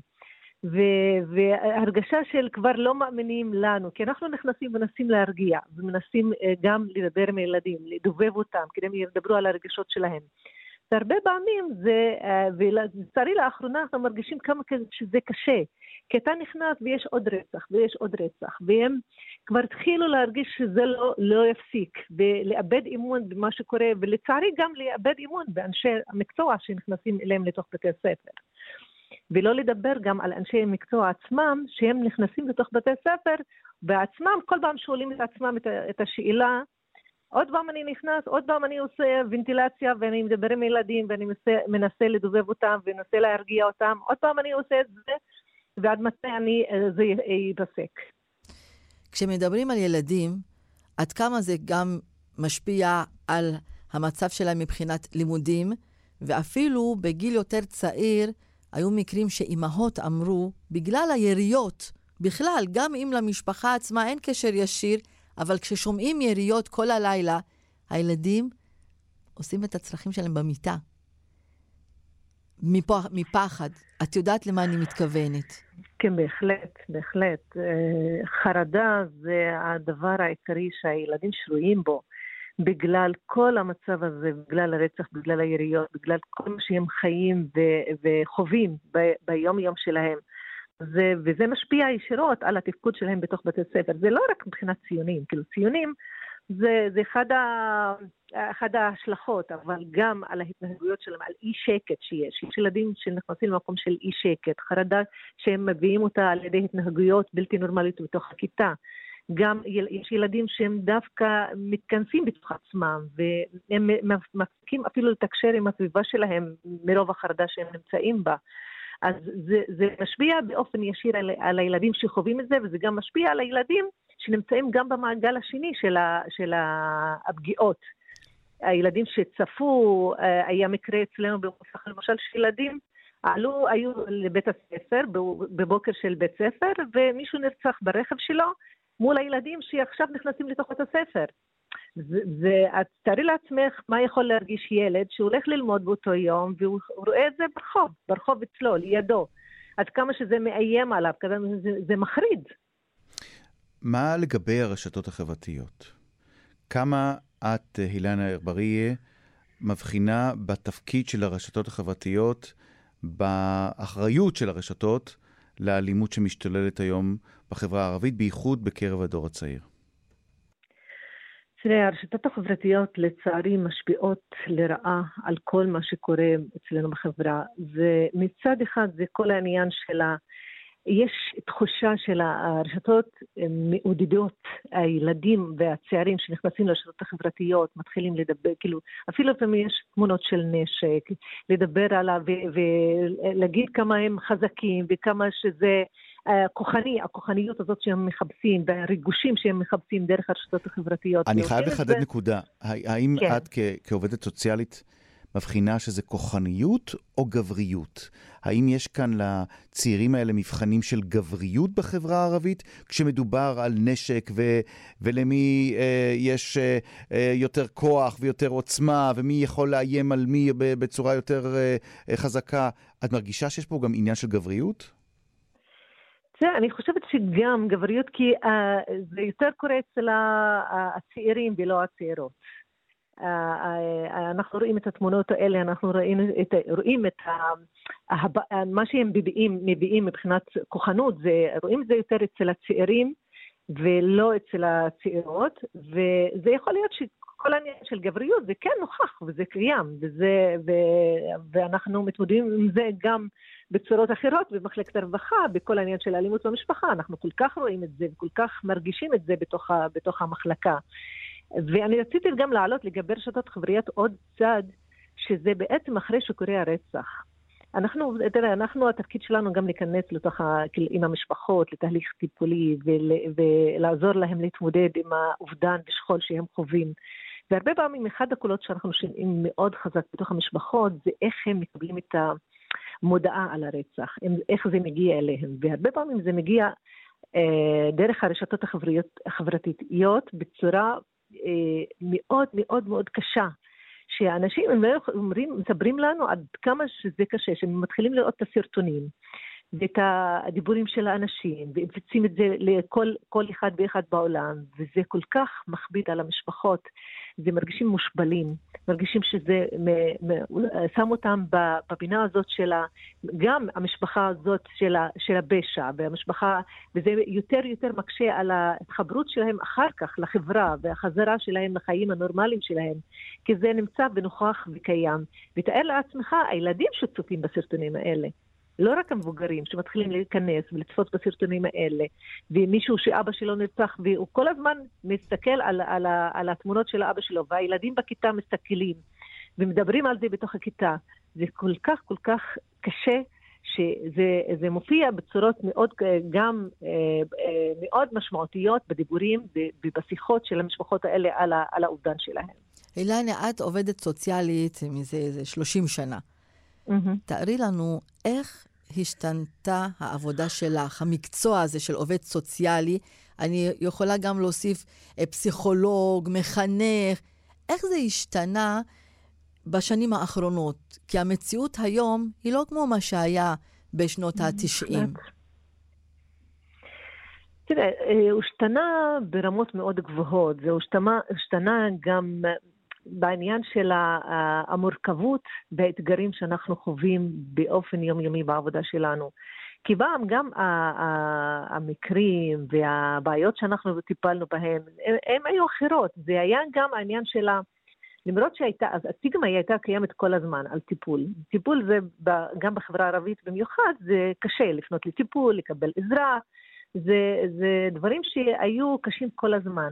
והרגשה של כבר לא מאמינים לנו, כי אנחנו נכנסים ומנסים להרגיע, ומנסים אה, גם לדבר עם הילדים, לדובב אותם, כדי שהם ידברו על הרגשות שלהם. והרבה פעמים זה, אה, ולצערי לאחרונה אנחנו מרגישים כמה שזה קשה. כי אתה נכנס ויש עוד רצח ויש עוד רצח, והם כבר התחילו להרגיש שזה לא, לא יפסיק, ולאבד אמון במה שקורה, ולצערי גם לאבד אמון באנשי המקצוע שנכנסים אליהם לתוך בתי הספר. ולא לדבר גם על אנשי המקצוע עצמם, שהם נכנסים לתוך בתי ספר, בעצמם כל פעם שואלים את עצמם את, את השאלה, עוד פעם אני נכנס, עוד פעם אני עושה ונטילציה ואני מדבר עם ילדים ואני מנסה, מנסה לדובב אותם ומנסה להרגיע אותם, עוד פעם אני עושה את זה, ועד מתי אני, אה, זה ייפסק. כשמדברים על ילדים, עד כמה זה גם משפיע על המצב שלהם מבחינת לימודים, ואפילו בגיל יותר צעיר היו מקרים שאימהות אמרו, בגלל היריות, בכלל, גם אם למשפחה עצמה אין קשר ישיר, אבל כששומעים יריות כל הלילה, הילדים עושים את הצרכים שלהם במיטה. מפחד. את יודעת למה אני מתכוונת. כן, בהחלט, בהחלט. אה, חרדה זה הדבר העיקרי שהילדים שרויים בו. בגלל כל המצב הזה, בגלל הרצח, בגלל היריות, בגלל כל מה שהם חיים ו- וחווים ב- ביום-יום שלהם. זה, וזה משפיע ישירות על התפקוד שלהם בתוך בתי ספר. זה לא רק מבחינת ציונים, כאילו ציונים זה, זה אחד, ה, אחד ההשלכות, אבל גם על ההתנהגויות שלהם, על אי שקט שיש. יש ילדים שנכנסים למקום של אי שקט, חרדה שהם מביאים אותה על ידי התנהגויות בלתי נורמליות בתוך הכיתה. גם יש ילדים שהם דווקא מתכנסים בתוך עצמם, והם מפסיקים אפילו לתקשר עם הסביבה שלהם מרוב החרדה שהם נמצאים בה. אז זה, זה משפיע באופן ישיר על, על הילדים שחווים את זה, וזה גם משפיע על הילדים שנמצאים גם במעגל השני של, ה, של הפגיעות. הילדים שצפו, אה, היה מקרה אצלנו במוסך למשל שילדים עלו, היו לבית הספר, בבוקר של בית ספר, ומישהו נרצח ברכב שלו מול הילדים שעכשיו נכנסים לתוך בית הספר. ואת תארי לעצמך מה יכול להרגיש ילד שהולך ללמוד באותו יום והוא רואה את זה ברחוב, ברחוב אצלו, לידו. עד כמה שזה מאיים עליו, כזה, זה, זה מחריד. מה לגבי הרשתות החברתיות? כמה את, אילנה ארבריה, מבחינה בתפקיד של הרשתות החברתיות, באחריות של הרשתות לאלימות שמשתוללת היום בחברה הערבית, בייחוד בקרב הדור הצעיר? תראה, הרשתות החברתיות לצערי משפיעות לרעה על כל מה שקורה אצלנו בחברה. ומצד אחד זה כל העניין של ה... יש תחושה של הרשתות מעודדות הילדים והצעירים שנכנסים לרשתות החברתיות, מתחילים לדבר, כאילו, אפילו לפעמים יש תמונות של נשק, לדבר עליו ולהגיד כמה הם חזקים וכמה שזה הכוחני, הכוחניות הזאת שהם מחפשים, והריגושים שהם מחפשים דרך הרשתות החברתיות. אני חייב לחדד נקודה. האם כן. את כעובדת סוציאלית מבחינה שזה כוחניות או גבריות? האם יש כאן לצעירים האלה מבחנים של גבריות בחברה הערבית, כשמדובר על נשק ו- ולמי אה, יש אה, אה, יותר כוח ויותר עוצמה, ומי יכול לאיים על מי בצורה יותר אה, חזקה? את מרגישה שיש פה גם עניין של גבריות? זה, אני חושבת שגם גבריות, כי uh, זה יותר קורה אצל הצעירים ולא הצעירות. Uh, uh, אנחנו רואים את התמונות האלה, אנחנו רואים את, רואים את ה, מה שהם מביעים, מביעים מבחינת כוחנות, זה, רואים את זה יותר אצל הצעירים ולא אצל הצעירות, וזה יכול להיות שכל העניין של גבריות זה כן נוכח וזה קיים, וזה, ו, ואנחנו מתמודדים עם זה גם בצורות אחרות במחלקת הרווחה, בכל העניין של האלימות במשפחה. אנחנו כל כך רואים את זה וכל כך מרגישים את זה בתוך, בתוך המחלקה. ואני רציתי גם להעלות לגבי רשתות חבריות עוד צד, שזה בעצם אחרי שקורה הרצח. אנחנו, תראה, אנחנו, התפקיד שלנו גם להיכנס לתוך, ה, כאילו, עם המשפחות, לתהליך טיפולי ול, ולעזור להם להתמודד עם האובדן ושכול שהם חווים. והרבה פעמים אחד הקולות שאנחנו שומעים מאוד חזק בתוך המשפחות זה איך הם מקבלים את ה... מודעה על הרצח, איך זה מגיע אליהם, והרבה פעמים זה מגיע אה, דרך הרשתות החברתיות בצורה מאוד מאוד מאוד קשה. שאנשים הם לא אומרים, מספרים לנו עד כמה שזה קשה, שהם מתחילים לראות את הסרטונים ואת הדיבורים של האנשים, ומפיצים את זה לכל אחד ואחד בעולם, וזה כל כך מכביד על המשפחות. זה מרגישים מושפלים, מרגישים שזה מ, מ, שם אותם בפינה הזאת של ה, גם המשפחה הזאת של, ה, של הפשע, והמשפחה, וזה יותר יותר מקשה על ההתחברות שלהם אחר כך לחברה והחזרה שלהם לחיים הנורמליים שלהם, כי זה נמצא ונוכח וקיים. ותאר לעצמך, הילדים שצופים בסרטונים האלה. לא רק המבוגרים שמתחילים להיכנס ולצפות בסרטונים האלה, ומישהו שאבא שלו נרצח, והוא כל הזמן מסתכל על, על, על התמונות של האבא שלו, והילדים בכיתה מסתכלים ומדברים על זה בתוך הכיתה. זה כל כך כל כך קשה, שזה מופיע בצורות מאוד, גם אה, אה, מאוד משמעותיות בדיבורים ובשיחות של המשפחות האלה על, על האובדן שלהם. אילנה, את עובדת סוציאלית מזה 30 שנה. Mm-hmm. תארי לנו איך השתנתה העבודה שלך, המקצוע הזה של עובד סוציאלי. אני יכולה גם להוסיף אה, פסיכולוג, מחנך. איך זה השתנה בשנים האחרונות? כי המציאות היום היא לא כמו מה שהיה בשנות ה-90. תראה, אה, הוא השתנה ברמות מאוד גבוהות. זה השתנה גם בעניין של המורכבות והאתגרים שאנחנו חווים באופן יומיומי בעבודה שלנו. כי פעם גם המקרים והבעיות שאנחנו טיפלנו בהם, הם היו אחרות. זה היה גם העניין של ה... למרות שהייתה, אז הסטיגמה היא הייתה קיימת כל הזמן על טיפול. טיפול זה, גם בחברה הערבית במיוחד, זה קשה לפנות לטיפול, לקבל עזרה, זה, זה דברים שהיו קשים כל הזמן.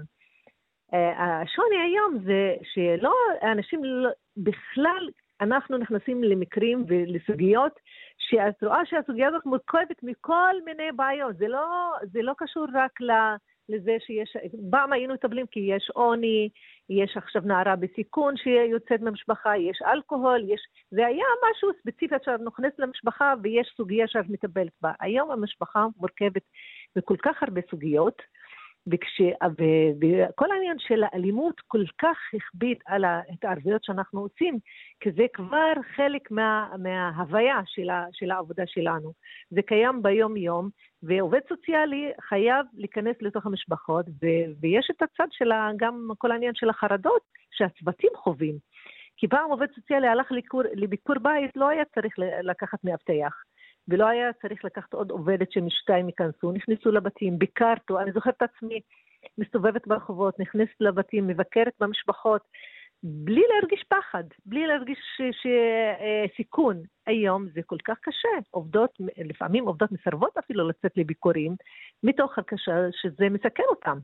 אה, השוני היום זה שלא, אנשים לא, בכלל, אנחנו נכנסים למקרים ולסוגיות שאת רואה שהסוגיה הזאת מורכבת מכל מיני בעיות. זה לא, זה לא קשור רק לזה שיש, פעם היינו מטפלים כי יש עוני, יש עכשיו נערה בסיכון שיוצאת מהמשפחה, יש אלכוהול, יש... זה היה משהו ספציפי עכשיו נכנס למשפחה ויש סוגיה שאת מטפלת בה. היום המשפחה מורכבת מכל כך הרבה סוגיות, וכל העניין של האלימות כל כך הכביד על ההתערבויות שאנחנו עושים, כי זה כבר חלק מה... מההוויה של, ה... של העבודה שלנו. זה קיים ביום-יום, ועובד סוציאלי חייב להיכנס לתוך המשפחות, ו... ויש את הצד של. גם כל העניין של החרדות שהצוותים חווים. כי פעם עובד סוציאלי הלך לביקור בית, לא היה צריך לקחת מאבטח. ולא היה צריך לקחת עוד עובדת שמשתיים ייכנסו, נכנסו לבתים, ביקרתו, אני זוכרת את עצמי מסתובבת ברחובות, נכנסת לבתים, מבקרת במשפחות, בלי להרגיש פחד, בלי להרגיש אה, סיכון. היום זה כל כך קשה. עובדות, לפעמים עובדות מסרבות אפילו לצאת לביקורים, מתוך הקשה שזה מסכן אותם.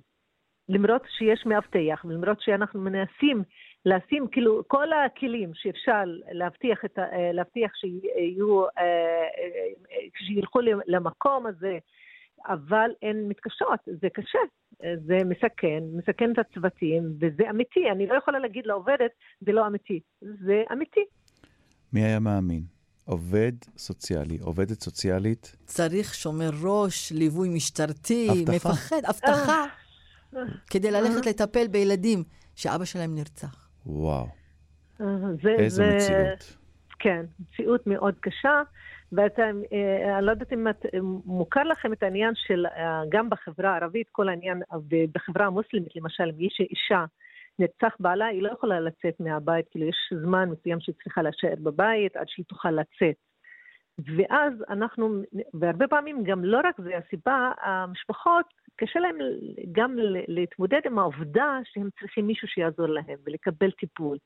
למרות שיש מאבטח, ולמרות שאנחנו מנסים לשים כאילו כל הכלים שאפשר להבטיח, את, אה, להבטיח שיהיו, אה, אה, שילכו למקום הזה, אבל הן מתקשות, זה קשה, זה מסכן, מסכן את הצוותים, וזה אמיתי, אני לא יכולה להגיד לעובדת, זה לא אמיתי, זה אמיתי. מי היה מאמין? עובד סוציאלי, עובדת סוציאלית. צריך שומר ראש, ליווי משטרתי, הבטחה. מפחד, הבטחה, כדי ללכת לטפל בילדים שאבא שלהם נרצח. וואו. אה, זה, איזו זה... מציאות. כן, מציאות מאוד קשה. ואתה, אה, אני לא יודעת אם את, מוכר לכם את העניין של, אה, גם בחברה הערבית, כל העניין, בחברה המוסלמית למשל, אם יש אישה נרצח בעלה, היא לא יכולה לצאת מהבית, כאילו יש זמן מסוים שהיא צריכה להישאר בבית עד שהיא תוכל לצאת. ואז אנחנו, והרבה פעמים גם לא רק זה הסיבה, המשפחות, קשה להם גם להתמודד עם העובדה שהם צריכים מישהו שיעזור להם ולקבל טיפול.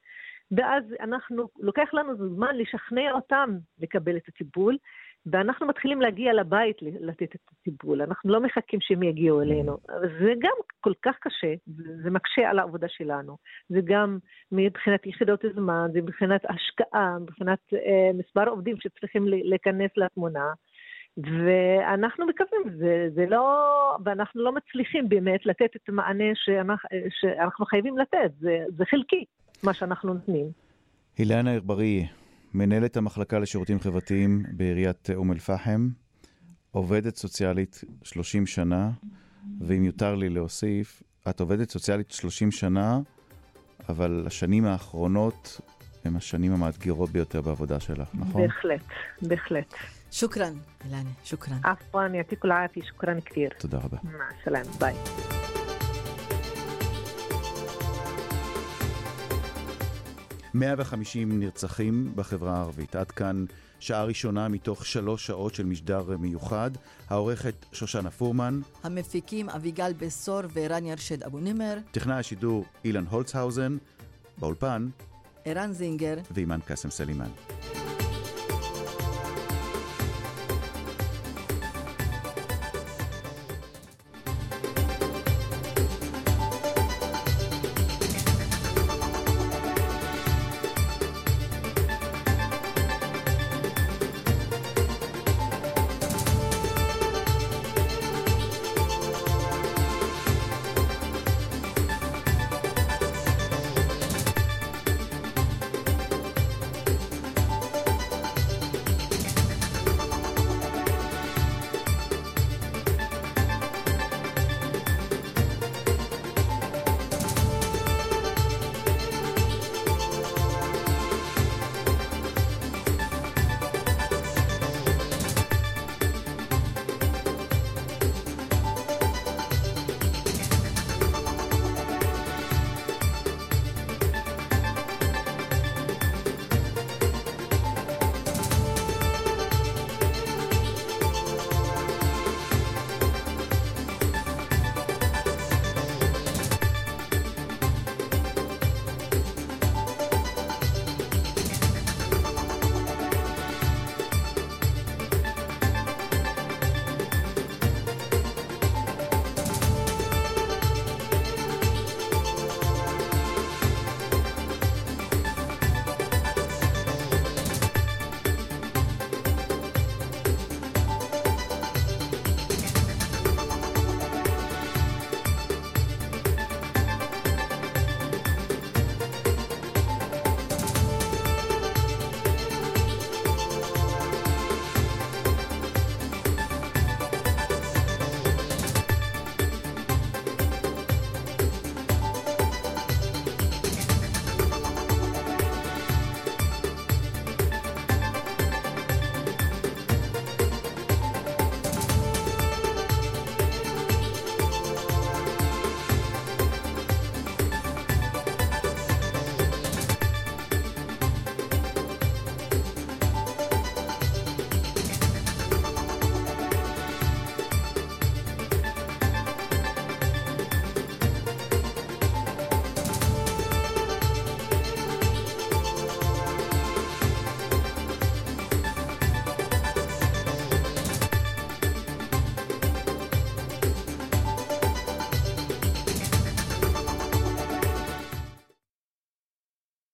ואז אנחנו, לוקח לנו זמן לשכנע אותם לקבל את הטיפול, ואנחנו מתחילים להגיע לבית לתת את הטיפול, אנחנו לא מחכים שהם יגיעו אלינו. זה גם כל כך קשה, זה מקשה על העבודה שלנו. זה גם מבחינת יחידות זמן, זה מבחינת השקעה, מבחינת אה, מספר עובדים שצריכים להיכנס לתמונה. ואנחנו מקווים, זה, זה לא, ואנחנו לא מצליחים באמת לתת את המענה שאנחנו, שאנחנו חייבים לתת, זה, זה חלקי, מה שאנחנו נותנים. אילנה ארברי, מנהלת המחלקה לשירותים חברתיים בעיריית אום אל-פחם, עובדת סוציאלית 30 שנה, ואם יותר לי להוסיף, את עובדת סוציאלית 30 שנה, אבל השנים האחרונות הן השנים המאתגרות ביותר בעבודה שלך, נכון? בהחלט, בהחלט. שוכרן, אילנה, שוכרן. עפואן, יעתיקו לעפי, שוכרן כתיר. תודה רבה. מע הסלאם, ביי. 150 נרצחים בחברה הערבית. עד כאן שעה ראשונה מתוך שלוש שעות של משדר מיוחד. העורכת שושנה פורמן. המפיקים אביגל בסור וערן ירשד אבו נימר. טכנאי השידור אילן הולצהאוזן. באולפן ערן זינגר ואימאן קאסם סלימאן.